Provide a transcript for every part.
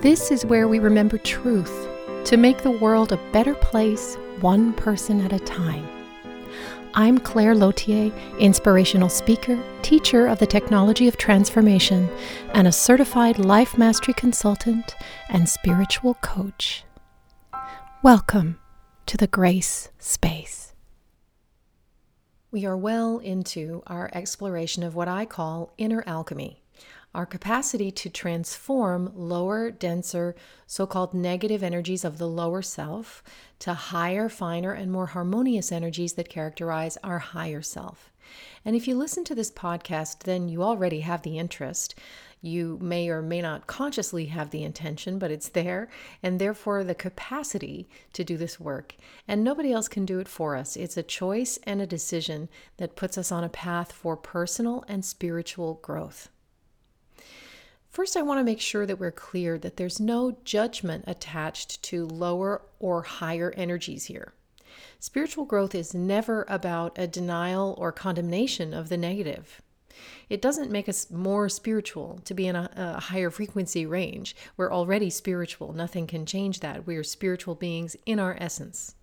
This is where we remember truth to make the world a better place, one person at a time. I'm Claire Lautier, inspirational speaker, teacher of the technology of transformation, and a certified life mastery consultant and spiritual coach. Welcome to the Grace Space. We are well into our exploration of what I call inner alchemy our capacity to transform lower, denser, so called negative energies of the lower self to higher, finer, and more harmonious energies that characterize our higher self. And if you listen to this podcast, then you already have the interest. You may or may not consciously have the intention, but it's there, and therefore the capacity to do this work. And nobody else can do it for us. It's a choice and a decision that puts us on a path for personal and spiritual growth. First, I want to make sure that we're clear that there's no judgment attached to lower or higher energies here. Spiritual growth is never about a denial or condemnation of the negative. It doesn't make us more spiritual to be in a, a, higher frequency range. We're already spiritual. Nothing can change that. We are spiritual beings in our essence.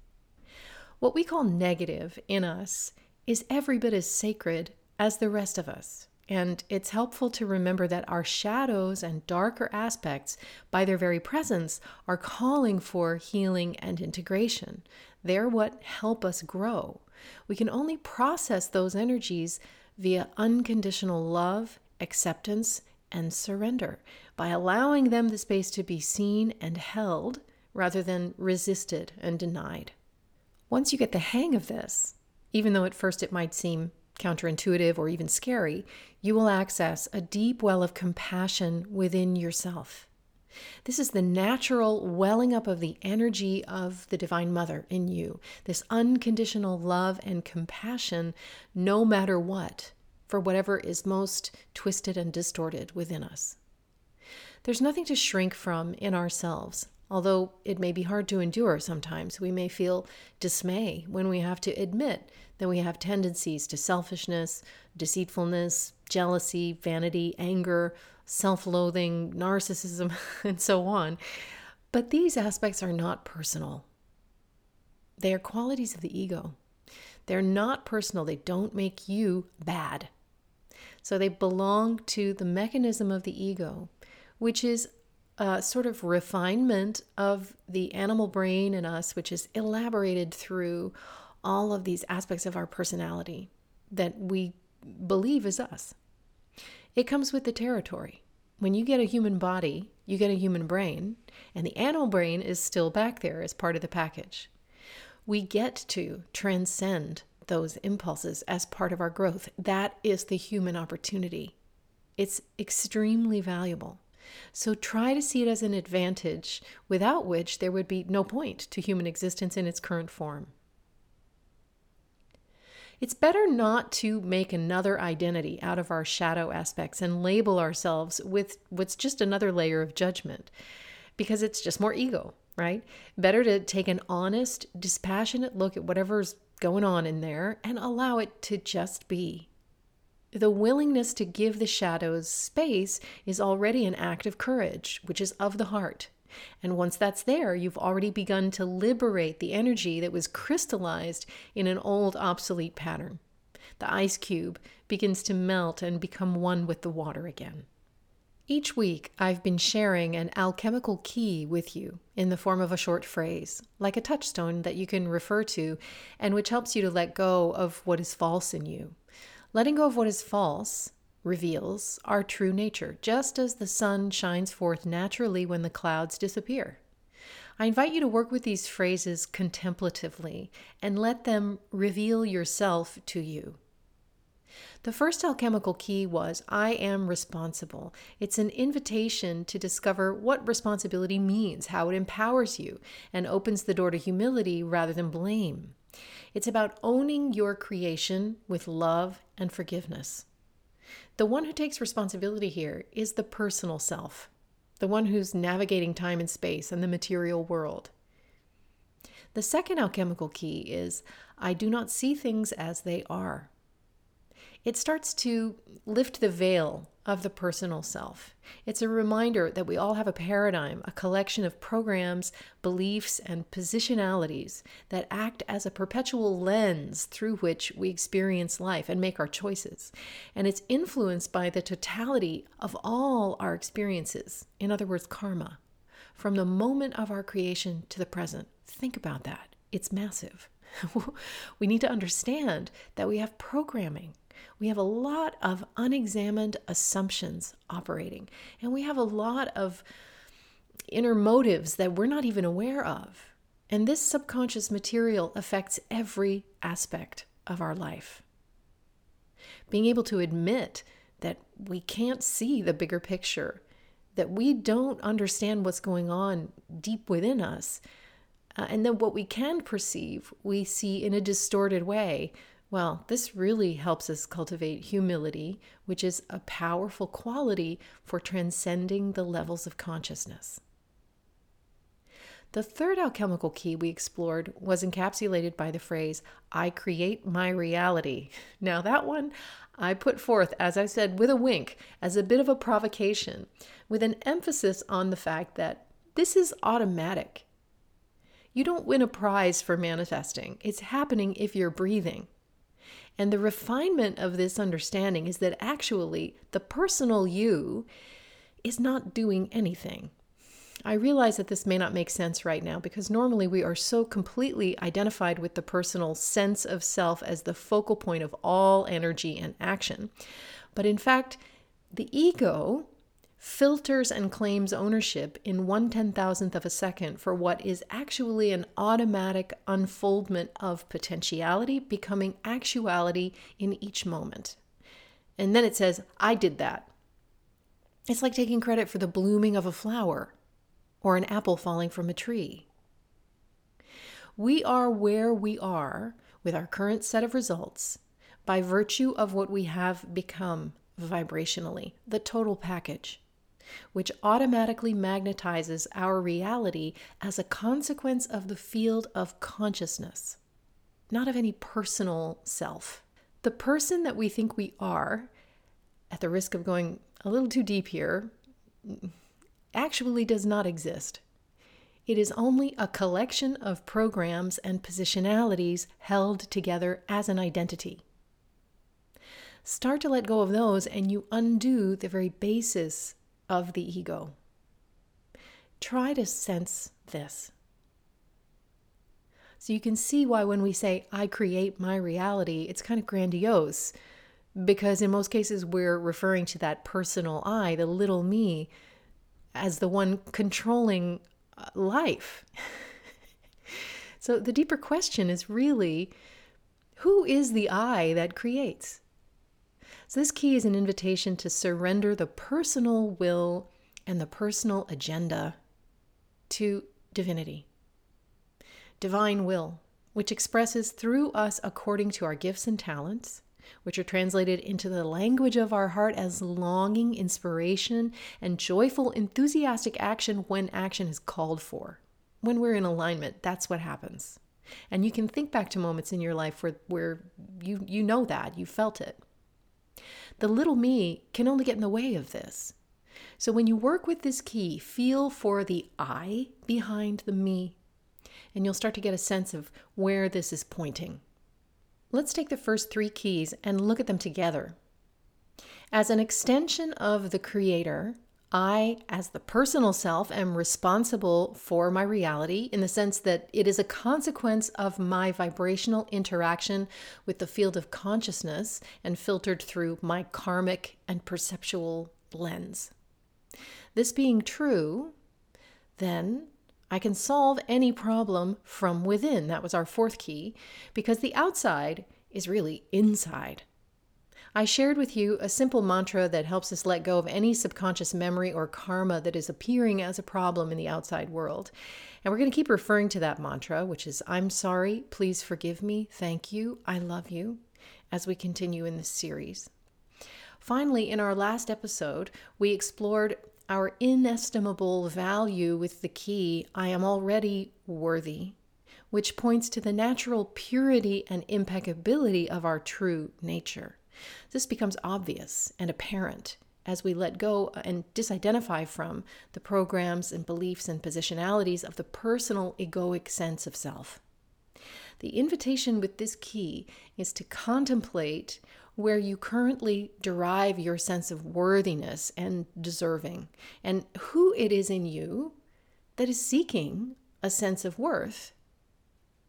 What we call negative in us is every bit as sacred as the rest of us. And it's helpful to remember that our shadows and darker aspects, by their very presence, are calling for healing and integration. They're what help us grow. We can only process those energies via unconditional love, acceptance, and surrender by allowing them the space to be seen and held rather than resisted and denied. Once you get the hang of this, even though at first it might seem counterintuitive, or even scary, you will access a deep well of compassion within yourself. This is the natural welling up of the energy of the Divine Mother in you, this unconditional love and compassion, no matter what, for whatever is most twisted and distorted within us. There's nothing to shrink from in ourselves, although it may be hard to endure sometimes. We may feel dismay when we have to admit then we have tendencies to selfishness, deceitfulness, jealousy, vanity, anger, self loathing, narcissism, and so on. But these aspects are not personal. They are qualities of the ego. They're not personal, they don't make you bad. So they belong to the mechanism of the ego, which is a sort of refinement of the animal brain in us, which is elaborated through all of these aspects of our personality that we believe is us. It comes with the territory. When you get a human body, you get a human brain, and the animal brain is still back there as part of the package. We get to transcend those impulses as part of our growth. That is the human opportunity. It's extremely valuable. So try to see it as an advantage, without which there would be no point to human existence in its current form. It's better not to make another identity out of our shadow aspects and label ourselves with what's just another layer of judgment because it's just more ego, right? Better to take an honest, dispassionate look at whatever's going on in there and allow it to just be. The willingness to give the shadows space is already an act of courage, which is of the heart. And once that's there, you've already begun to liberate the energy that was crystallized in an old, obsolete pattern. The ice cube begins to melt and become one with the water again. Each week, I've been sharing an alchemical key with you in the form of a short phrase, like a touchstone that you can refer to and which helps you to let go of what is false in you. Letting go of what is false reveals our true nature, just as the sun shines forth naturally when the clouds disappear. I invite you to work with these phrases contemplatively and let them reveal yourself to you. The first alchemical key was I am responsible. It's an invitation to discover what responsibility means, how it empowers you, and opens the door to humility rather than blame. It's about owning your creation with love and forgiveness. The one who takes responsibility here is the personal self, the one who's navigating time and space and the material world. The second alchemical key is I do not see things as they are it starts to lift the veil of the personal self. It's a reminder that we all have a paradigm, a collection of programs, beliefs, and positionalities that act as a perpetual lens through which we experience life and make our choices. And it's influenced by the totality of all our experiences, in other words, karma, from the moment of our creation to the present. Think about that. It's massive. we need to understand that we have programming we have a lot of unexamined assumptions operating, and we have a lot of inner motives that we're not even aware of. And this subconscious material affects every aspect of our life. Being able to admit that we can't see the bigger picture, that we don't understand what's going on deep within us, uh, and then what we can perceive, we see in a distorted way well, this really helps us cultivate humility, which is a powerful quality for transcending the levels of consciousness. The third alchemical key we explored was encapsulated by the phrase, I create my reality. Now, that one I put forth, as I said, with a wink, as a bit of a provocation, with an emphasis on the fact that this is automatic. You don't win a prize for manifesting, it's happening if you're breathing. And the refinement of this understanding is that actually the personal you is not doing anything. I realize that this may not make sense right now because normally we are so completely identified with the personal sense of self as the focal point of all energy and action. But in fact, the ego filters and claims ownership in one ten thousandth of a second for what is actually an automatic unfoldment of potentiality becoming actuality in each moment. And then it says, I did that. It's like taking credit for the blooming of a flower or an apple falling from a tree. We are where we are with our current set of results by virtue of what we have become vibrationally, the total package which automatically magnetizes our reality as a consequence of the field of consciousness, not of any personal self. The person that we think we are, at the risk of going a little too deep here, actually does not exist. It is only a collection of programs and positionalities held together as an identity. Start to let go of those, and you undo the very basis of the ego. Try to sense this. So you can see why when we say, I create my reality, it's kind of grandiose because in most cases we're referring to that personal I, the little me, as the one controlling uh, life. so the deeper question is really who is the I that creates? So, this key is an invitation to surrender the personal will and the personal agenda to divinity, divine will, which expresses through us according to our gifts and talents, which are translated into the language of our heart as longing, inspiration, and joyful, enthusiastic action when action is called for. When we're in alignment, that's what happens. And you can think back to moments in your life where, where you, you know that, you felt it. The little me can only get in the way of this. So when you work with this key, feel for the I behind the me, and you'll start to get a sense of where this is pointing. Let's take the first three keys and look at them together. As an extension of the Creator, I, as the personal self, am responsible for my reality in the sense that it is a consequence of my vibrational interaction with the field of consciousness and filtered through my karmic and perceptual lens. This being true, then I can solve any problem from within. That was our fourth key, because the outside is really inside. I shared with you a simple mantra that helps us let go of any subconscious memory or karma that is appearing as a problem in the outside world. And we're going to keep referring to that mantra, which is I'm sorry, please forgive me, thank you, I love you, as we continue in this series. Finally, in our last episode, we explored our inestimable value with the key I am already worthy, which points to the natural purity and impeccability of our true nature. This becomes obvious and apparent as we let go and disidentify from the programs and beliefs and positionalities of the personal egoic sense of self. The invitation with this key is to contemplate where you currently derive your sense of worthiness and deserving, and who it is in you that is seeking a sense of worth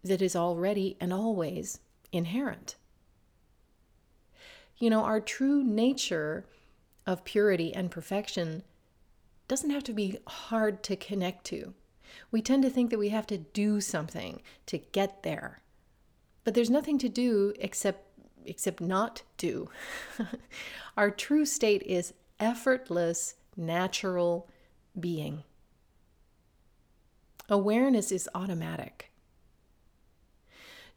that is already and always inherent. You know, our true nature of purity and perfection doesn't have to be hard to connect to. We tend to think that we have to do something to get there. But there's nothing to do except except not do. Our true state is effortless, natural being. Awareness is automatic.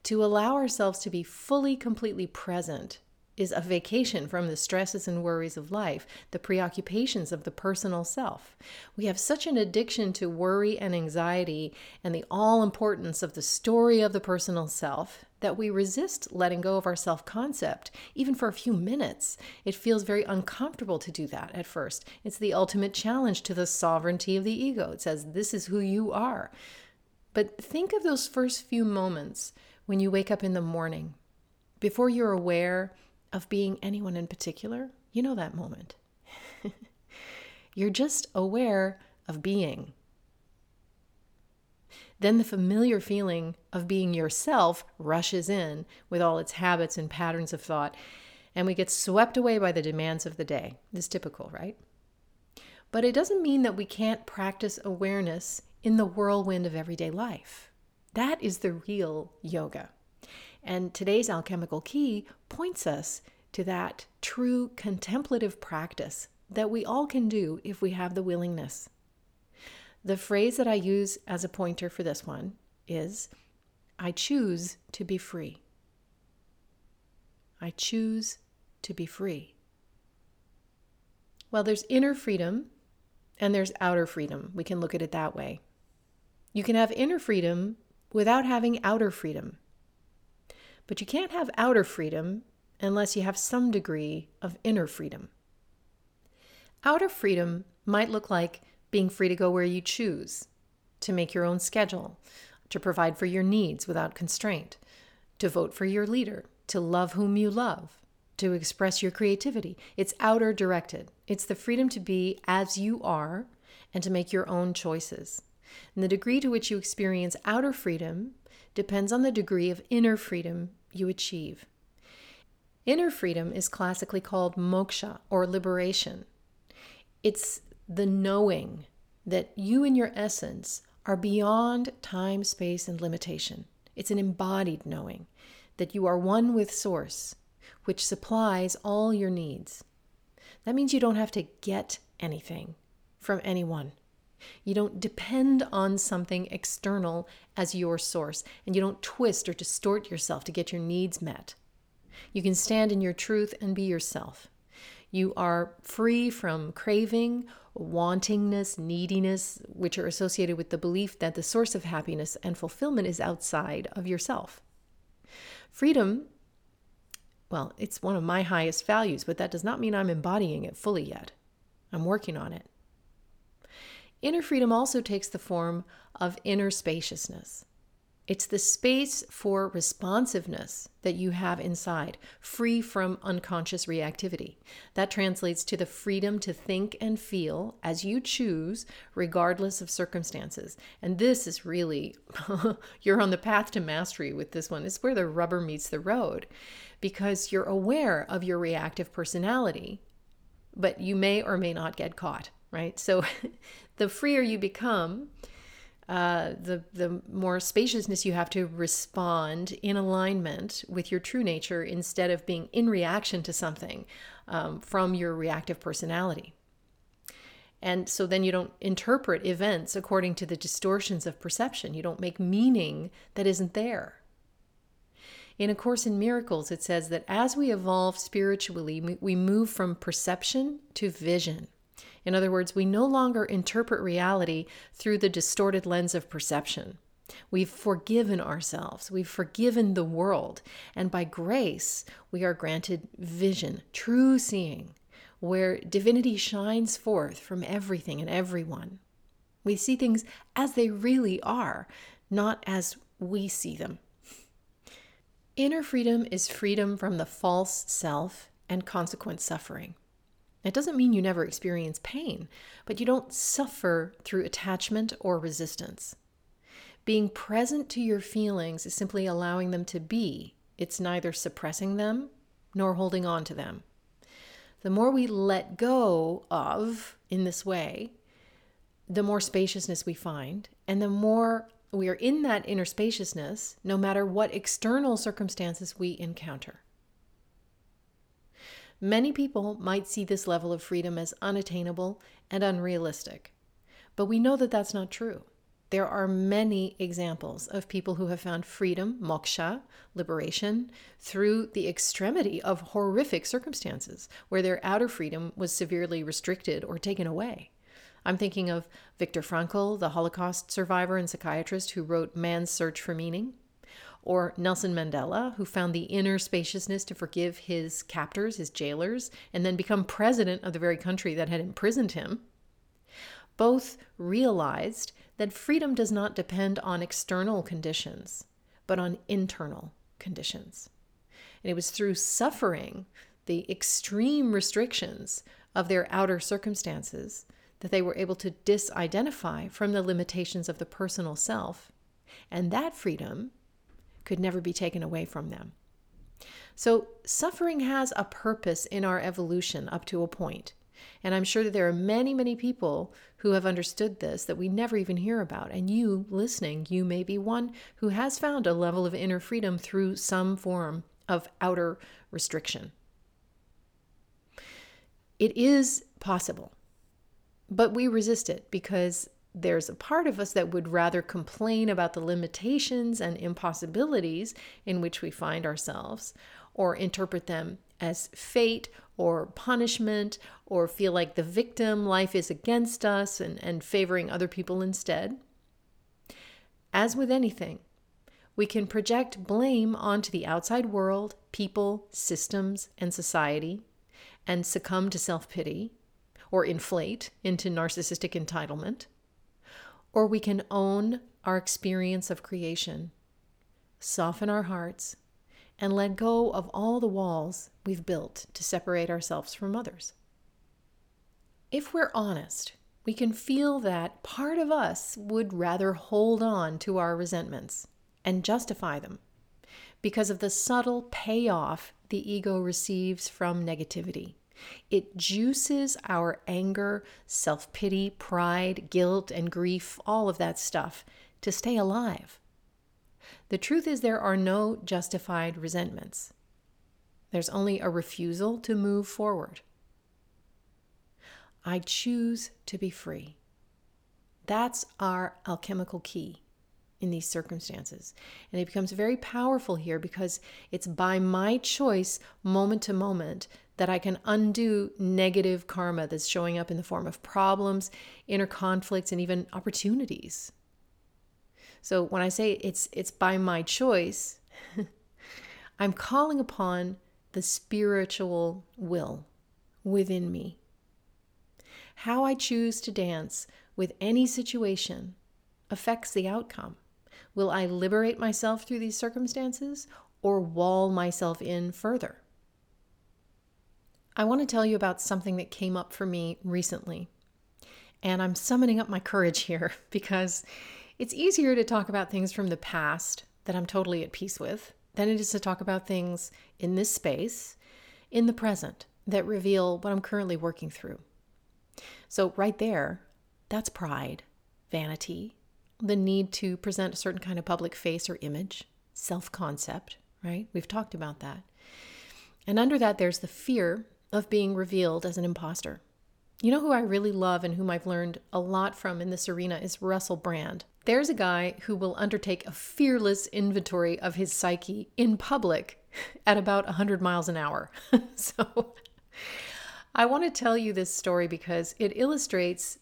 To allow ourselves to be fully, completely present is a vacation from the stresses and worries of life, the preoccupations of the personal self. We have such an addiction to worry and anxiety and the all importance of the story of the personal self that we resist letting go of our self concept, even for a few minutes. It feels very uncomfortable to do that at first. It's the ultimate challenge to the sovereignty of the ego. It says, This is who you are. But think of those first few moments when you wake up in the morning, before you're aware of being anyone in particular, you know that moment. You're just aware of being. Then the familiar feeling of being yourself rushes in with all its habits and patterns of thought, and we get swept away by the demands of the day. This is typical, right? But it doesn't mean that we can't practice awareness in the whirlwind of everyday life. That is the real yoga. And today's alchemical key points us to that true contemplative practice that we all can do if we have the willingness. The phrase that I use as a pointer for this one is I choose to be free. I choose to be free. Well, there's inner freedom and there's outer freedom. We can look at it that way. You can have inner freedom without having outer freedom. But you can't have outer freedom unless you have some degree of inner freedom. Outer freedom might look like being free to go where you choose, to make your own schedule, to provide for your needs without constraint, to vote for your leader, to love whom you love, to express your creativity. It's outer directed. It's the freedom to be as you are and to make your own choices. And the degree to which you experience outer freedom depends on the degree of inner freedom you achieve. Inner freedom is classically called moksha or liberation. It's the knowing that you in your essence are beyond time, space, and limitation. It's an embodied knowing that you are one with Source, which supplies all your needs. That means you don't have to get anything from anyone. You don't depend on something external as your source, and you don't twist or distort yourself to get your needs met. You can stand in your truth and be yourself. You are free from craving, wantingness, neediness, which are associated with the belief that the source of happiness and fulfillment is outside of yourself. Freedom, well, it's one of my highest values, but that does not mean I'm embodying it fully yet. I'm working on it. Inner freedom also takes the form of inner spaciousness. It's the space for responsiveness that you have inside, free from unconscious reactivity. That translates to the freedom to think and feel as you choose, regardless of circumstances. And this is really, you're on the path to mastery with this one. It's where the rubber meets the road because you're aware of your reactive personality, but you may or may not get caught right? So the freer you become, uh, the the more spaciousness you have to respond in alignment with your true nature instead of being in reaction to something um, from your reactive personality. And so then you don't interpret events according to the distortions of perception. You don't make meaning that isn't there. In A Course in Miracles, it says that as we evolve spiritually, we move from perception to vision. In other words, we no longer interpret reality through the distorted lens of perception. We've forgiven ourselves, we've forgiven the world, and by grace, we are granted vision, true seeing, where divinity shines forth from everything and everyone. We see things as they really are, not as we see them. Inner freedom is freedom from the false self and consequent suffering. It doesn't mean you never experience pain, but you don't suffer through attachment or resistance. Being present to your feelings is simply allowing them to be. It's neither suppressing them nor holding on to them. The more we let go of in this way, the more spaciousness we find, and the more we are in that inner spaciousness, no matter what external circumstances we encounter. Many people might see this level of freedom as unattainable and unrealistic, but we know that that's not true. There are many examples of people who have found freedom, moksha, liberation, through the extremity of horrific circumstances where their outer freedom was severely restricted or taken away. I'm thinking of Viktor Frankl, the Holocaust survivor and psychiatrist who wrote Man's Search for Meaning, or Nelson Mandela, who found the inner spaciousness to forgive his captors, his jailers, and then become president of the very country that had imprisoned him. Both realized that freedom does not depend on external conditions, but on internal conditions. And it was through suffering the extreme restrictions of their outer circumstances that they were able to disidentify from the limitations of the personal self. And that freedom could never be taken away from them. So, suffering has a purpose in our evolution up to a point. And I'm sure that there are many, many people who have understood this that we never even hear about. And you listening, you may be one who has found a level of inner freedom through some form of outer restriction. It is possible, but we resist it because there's a part of us that would rather complain about the limitations and impossibilities in which we find ourselves or interpret them as fate or punishment or feel like the victim life is against us and, and favoring other people instead. As with anything, we can project blame onto the outside world, people, systems, and society, and succumb to self pity or inflate into narcissistic entitlement or we can own our experience of creation, soften our hearts, and let go of all the walls we've built to separate ourselves from others. If we're honest, we can feel that part of us would rather hold on to our resentments and justify them because of the subtle payoff the ego receives from negativity. It juices our anger, self pity, pride, guilt, and grief, all of that stuff, to stay alive. The truth is, there are no justified resentments. There's only a refusal to move forward. I choose to be free. That's our alchemical key in these circumstances. And it becomes very powerful here because it's by my choice, moment to moment, that I can undo negative karma that's showing up in the form of problems, inner conflicts, and even opportunities. So when I say it's it's by my choice, I'm calling upon the spiritual will within me. How I choose to dance with any situation affects the outcome. Will I liberate myself through these circumstances or wall myself in further? I want to tell you about something that came up for me recently. And I'm summoning up my courage here because it's easier to talk about things from the past that I'm totally at peace with than it is to talk about things in this space, in the present, that reveal what I'm currently working through. So, right there, that's pride, vanity, the need to present a certain kind of public face or image, self concept, right? We've talked about that. And under that, there's the fear of being revealed as an imposter. You know who I really love and whom I've learned a lot from in this arena is Russell Brand. There's a guy who will undertake a fearless inventory of his psyche in public at about 100 miles an hour. so I want to tell you this story because it illustrates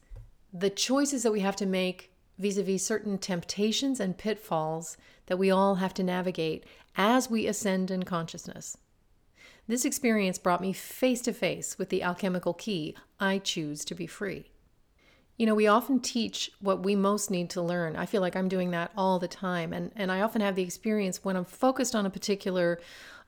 the choices that we have to make vis a vis certain temptations and pitfalls that we all have to navigate as we ascend in consciousness. This experience brought me face to face with the alchemical key I choose to be free. You know, we often teach what we most need to learn. I feel like I'm doing that all the time. And, and I often have the experience when I'm focused on a particular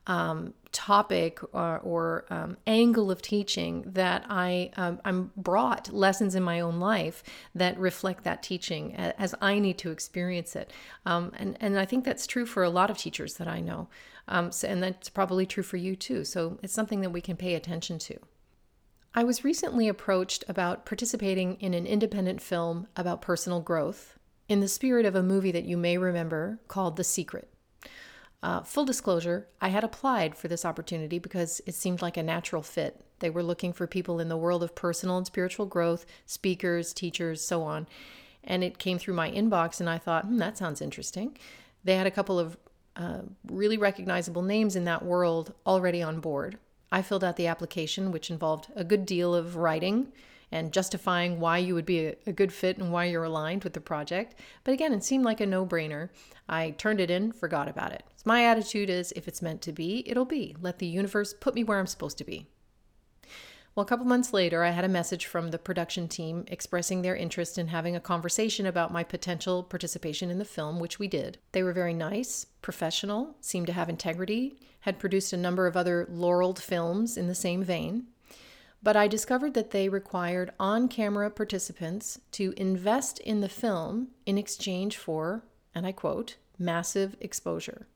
um, topic or, or um, angle of teaching that I um, I'm brought lessons in my own life that reflect that teaching as I need to experience it, um, and and I think that's true for a lot of teachers that I know, um, so, and that's probably true for you too. So it's something that we can pay attention to. I was recently approached about participating in an independent film about personal growth in the spirit of a movie that you may remember called The Secret. Uh, full disclosure, I had applied for this opportunity because it seemed like a natural fit. They were looking for people in the world of personal and spiritual growth, speakers, teachers, so on. And it came through my inbox, and I thought, hmm, that sounds interesting. They had a couple of uh, really recognizable names in that world already on board. I filled out the application, which involved a good deal of writing and justifying why you would be a, a good fit and why you're aligned with the project. But again, it seemed like a no brainer. I turned it in, forgot about it. So my attitude is if it's meant to be, it'll be. Let the universe put me where I'm supposed to be. Well, a couple months later, I had a message from the production team expressing their interest in having a conversation about my potential participation in the film, which we did. They were very nice, professional, seemed to have integrity, had produced a number of other laureled films in the same vein. But I discovered that they required on camera participants to invest in the film in exchange for, and I quote, massive exposure.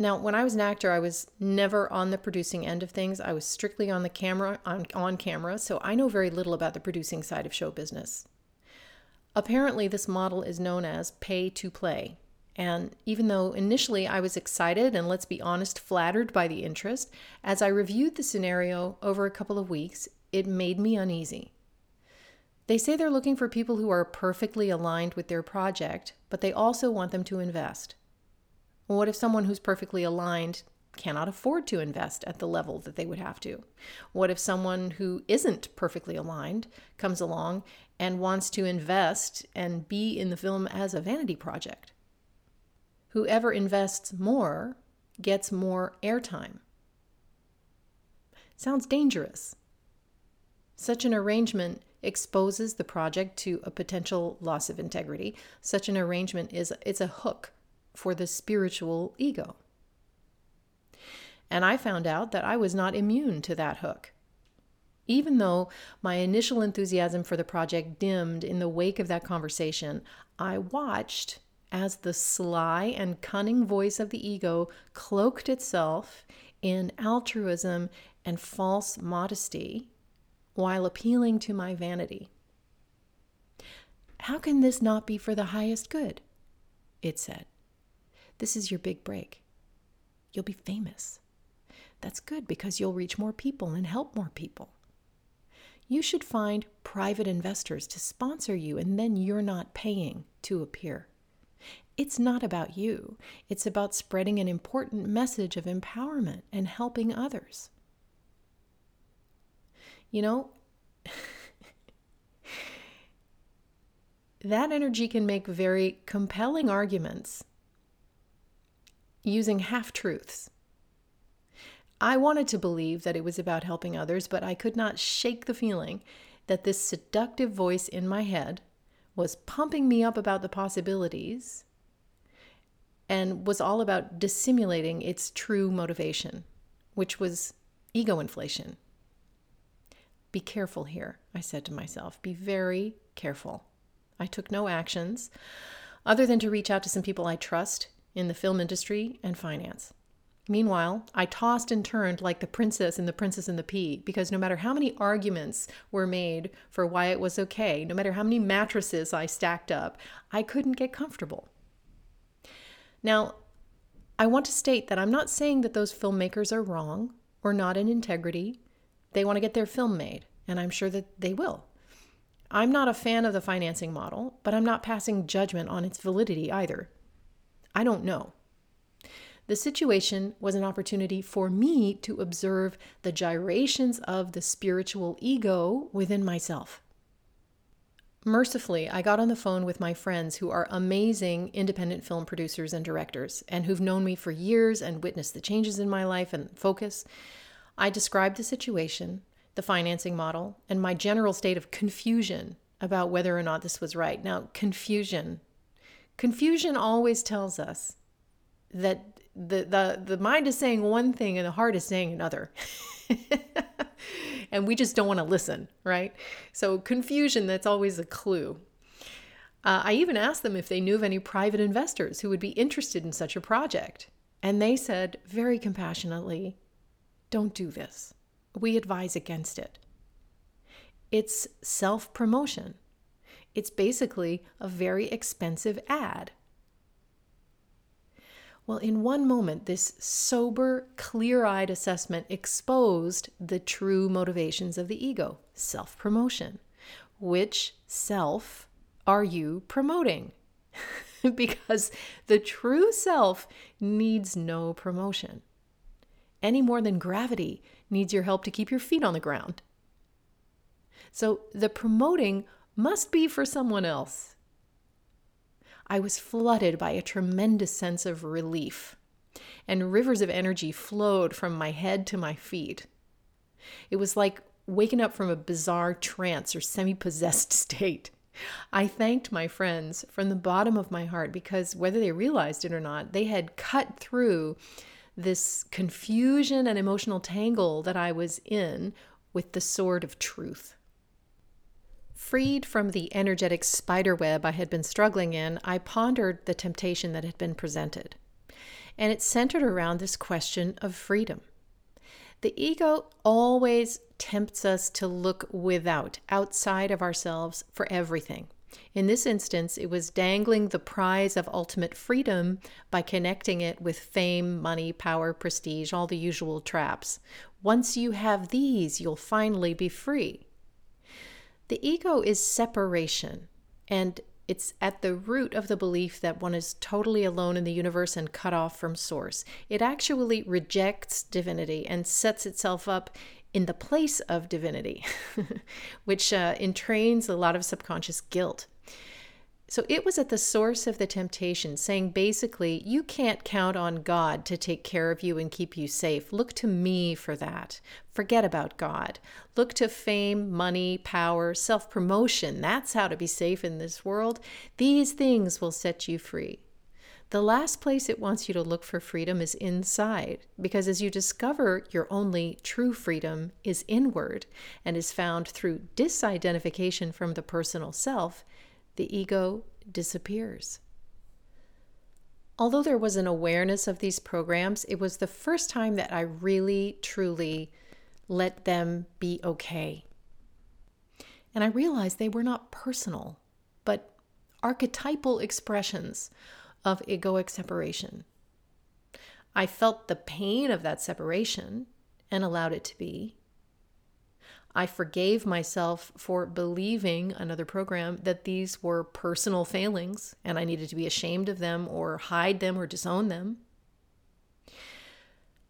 Now, when I was an actor, I was never on the producing end of things. I was strictly on the camera, on, on camera, so I know very little about the producing side of show business. Apparently, this model is known as pay to play. And even though initially I was excited and let's be honest, flattered by the interest, as I reviewed the scenario over a couple of weeks, it made me uneasy. They say they're looking for people who are perfectly aligned with their project, but they also want them to invest. Well, what if someone who's perfectly aligned cannot afford to invest at the level that they would have to? What if someone who isn't perfectly aligned comes along and wants to invest and be in the film as a vanity project? Whoever invests more gets more airtime. Sounds dangerous. Such an arrangement exposes the project to a potential loss of integrity. Such an arrangement is it's a hook for the spiritual ego. And I found out that I was not immune to that hook. Even though my initial enthusiasm for the project dimmed in the wake of that conversation, I watched as the sly and cunning voice of the ego cloaked itself in altruism and false modesty while appealing to my vanity. How can this not be for the highest good? It said. This is your big break. You'll be famous. That's good because you'll reach more people and help more people. You should find private investors to sponsor you, and then you're not paying to appear. It's not about you, it's about spreading an important message of empowerment and helping others. You know, that energy can make very compelling arguments using half truths. I wanted to believe that it was about helping others, but I could not shake the feeling that this seductive voice in my head was pumping me up about the possibilities and was all about dissimulating its true motivation, which was ego inflation. Be careful here, I said to myself. Be very careful. I took no actions other than to reach out to some people I trust in the film industry and finance. Meanwhile, I tossed and turned like the princess in The Princess and the Pea because no matter how many arguments were made for why it was okay, no matter how many mattresses I stacked up, I couldn't get comfortable. Now, I want to state that I'm not saying that those filmmakers are wrong or not in integrity. They want to get their film made, and I'm sure that they will. I'm not a fan of the financing model, but I'm not passing judgment on its validity either. I don't know. The situation was an opportunity for me to observe the gyrations of the spiritual ego within myself. Mercifully, I got on the phone with my friends who are amazing independent film producers and directors and who've known me for years and witnessed the changes in my life and focus. I described the situation, the financing model, and my general state of confusion about whether or not this was right. Now, confusion. Confusion always tells us that the the the mind is saying one thing and the heart is saying another. and we just don't want to listen, right? So confusion that's always a clue. Uh, I even asked them if they knew of any private investors who would be interested in such a project. And they said very compassionately, don't do this. We advise against it. It's self promotion. It's basically a very expensive ad. Well, in one moment, this sober, clear eyed assessment exposed the true motivations of the ego self promotion. Which self are you promoting? because the true self needs no promotion, any more than gravity needs your help to keep your feet on the ground. So the promoting must be for someone else. I was flooded by a tremendous sense of relief, and rivers of energy flowed from my head to my feet. It was like waking up from a bizarre trance or semi possessed state. I thanked my friends from the bottom of my heart because, whether they realized it or not, they had cut through this confusion and emotional tangle that I was in with the sword of truth. Freed from the energetic spiderweb I had been struggling in, I pondered the temptation that had been presented. And it centered around this question of freedom. The ego always tempts us to look without, outside of ourselves, for everything. In this instance, it was dangling the prize of ultimate freedom by connecting it with fame, money, power, prestige, all the usual traps. Once you have these, you'll finally be free. The ego is separation, and it's at the root of the belief that one is totally alone in the universe and cut off from source. It actually rejects divinity and sets itself up in the place of divinity, which uh, entrains a lot of subconscious guilt. So it was at the source of the temptation, saying basically, you can't count on God to take care of you and keep you safe. Look to me for that. Forget about God. Look to fame, money, power, self promotion. That's how to be safe in this world. These things will set you free. The last place it wants you to look for freedom is inside, because as you discover your only true freedom is inward and is found through disidentification from the personal self, the ego disappears. Although there was an awareness of these programs, it was the first time that I really, truly let them be okay. And I realized they were not personal, but archetypal expressions of egoic separation. I felt the pain of that separation and allowed it to be. I forgave myself for believing another program that these were personal failings and I needed to be ashamed of them or hide them or disown them.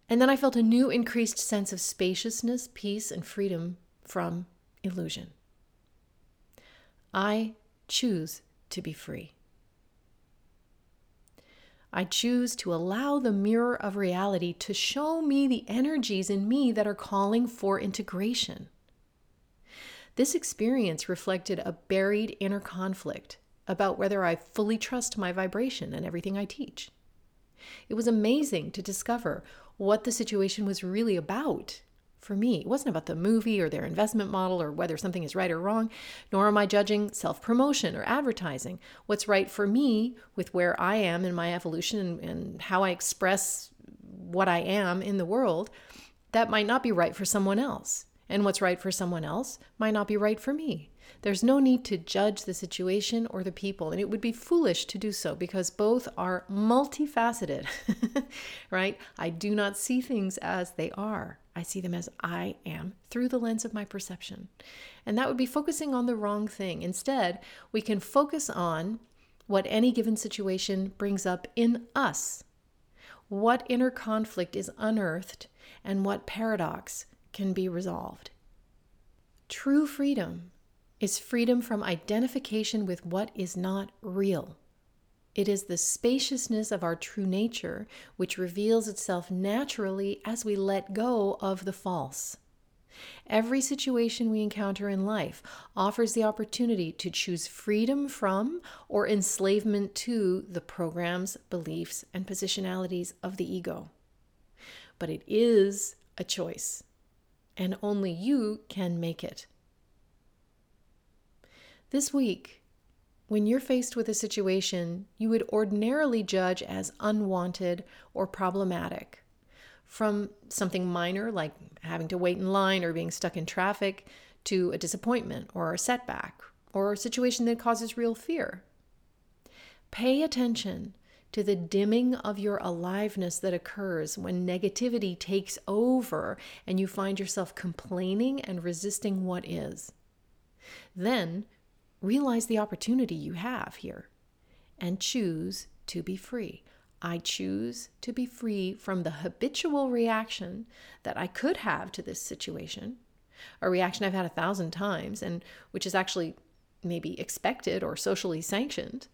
And then I felt a new increased sense of spaciousness, peace, and freedom from illusion. I choose to be free. I choose to allow the mirror of reality to show me the energies in me that are calling for integration. This experience reflected a buried inner conflict about whether I fully trust my vibration and everything I teach. It was amazing to discover what the situation was really about for me. It wasn't about the movie or their investment model or whether something is right or wrong, nor am I judging self promotion or advertising. What's right for me with where I am in my evolution and, and how I express what I am in the world, that might not be right for someone else. And what's right for someone else might not be right for me. There's no need to judge the situation or the people, and it would be foolish to do so because both are multifaceted, right? I do not see things as they are. I see them as I am through the lens of my perception. And that would be focusing on the wrong thing. Instead, we can focus on what any given situation brings up in us. What inner conflict is unearthed and what paradox can be resolved. True freedom is freedom from identification with what is not real. It is the spaciousness of our true nature which reveals itself naturally as we let go of the false. Every situation we encounter in life offers the opportunity to choose freedom from or enslavement to the programs, beliefs, and positionalities of the ego. But it is a choice, and only you can make it. This week, when you're faced with a situation you would ordinarily judge as unwanted or problematic, from something minor like having to wait in line or being stuck in traffic to a disappointment or a setback or a situation that causes real fear. Pay attention to the dimming of your aliveness that occurs when negativity takes over and you find yourself complaining and resisting what is. Then realize the opportunity you have here and choose to be free. I choose to be free from the habitual reaction that I could have to this situation, a reaction I've had a thousand times, and which is actually maybe expected or socially sanctioned.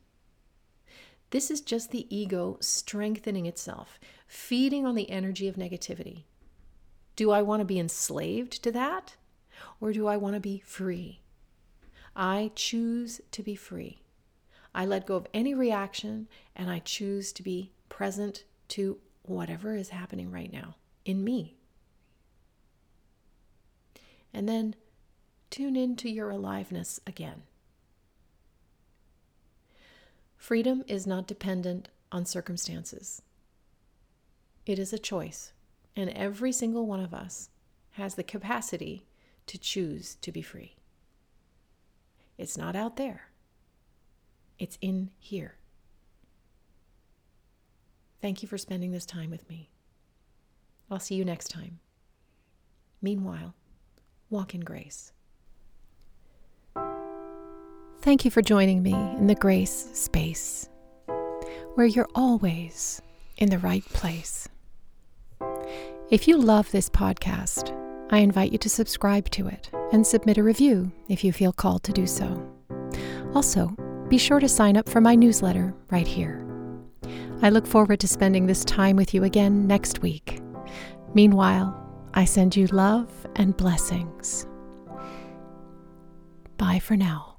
This is just the ego strengthening itself, feeding on the energy of negativity. Do I want to be enslaved to that? Or do I want to be free? I choose to be free. I let go of any reaction and I choose to be present to whatever is happening right now in me. And then tune into your aliveness again. Freedom is not dependent on circumstances. It is a choice, and every single one of us has the capacity to choose to be free. It's not out there, it's in here. Thank you for spending this time with me. I'll see you next time. Meanwhile, walk in grace. Thank you for joining me in the grace space, where you're always in the right place. If you love this podcast, I invite you to subscribe to it and submit a review if you feel called to do so. Also, be sure to sign up for my newsletter right here. I look forward to spending this time with you again next week. Meanwhile, I send you love and blessings. Bye for now.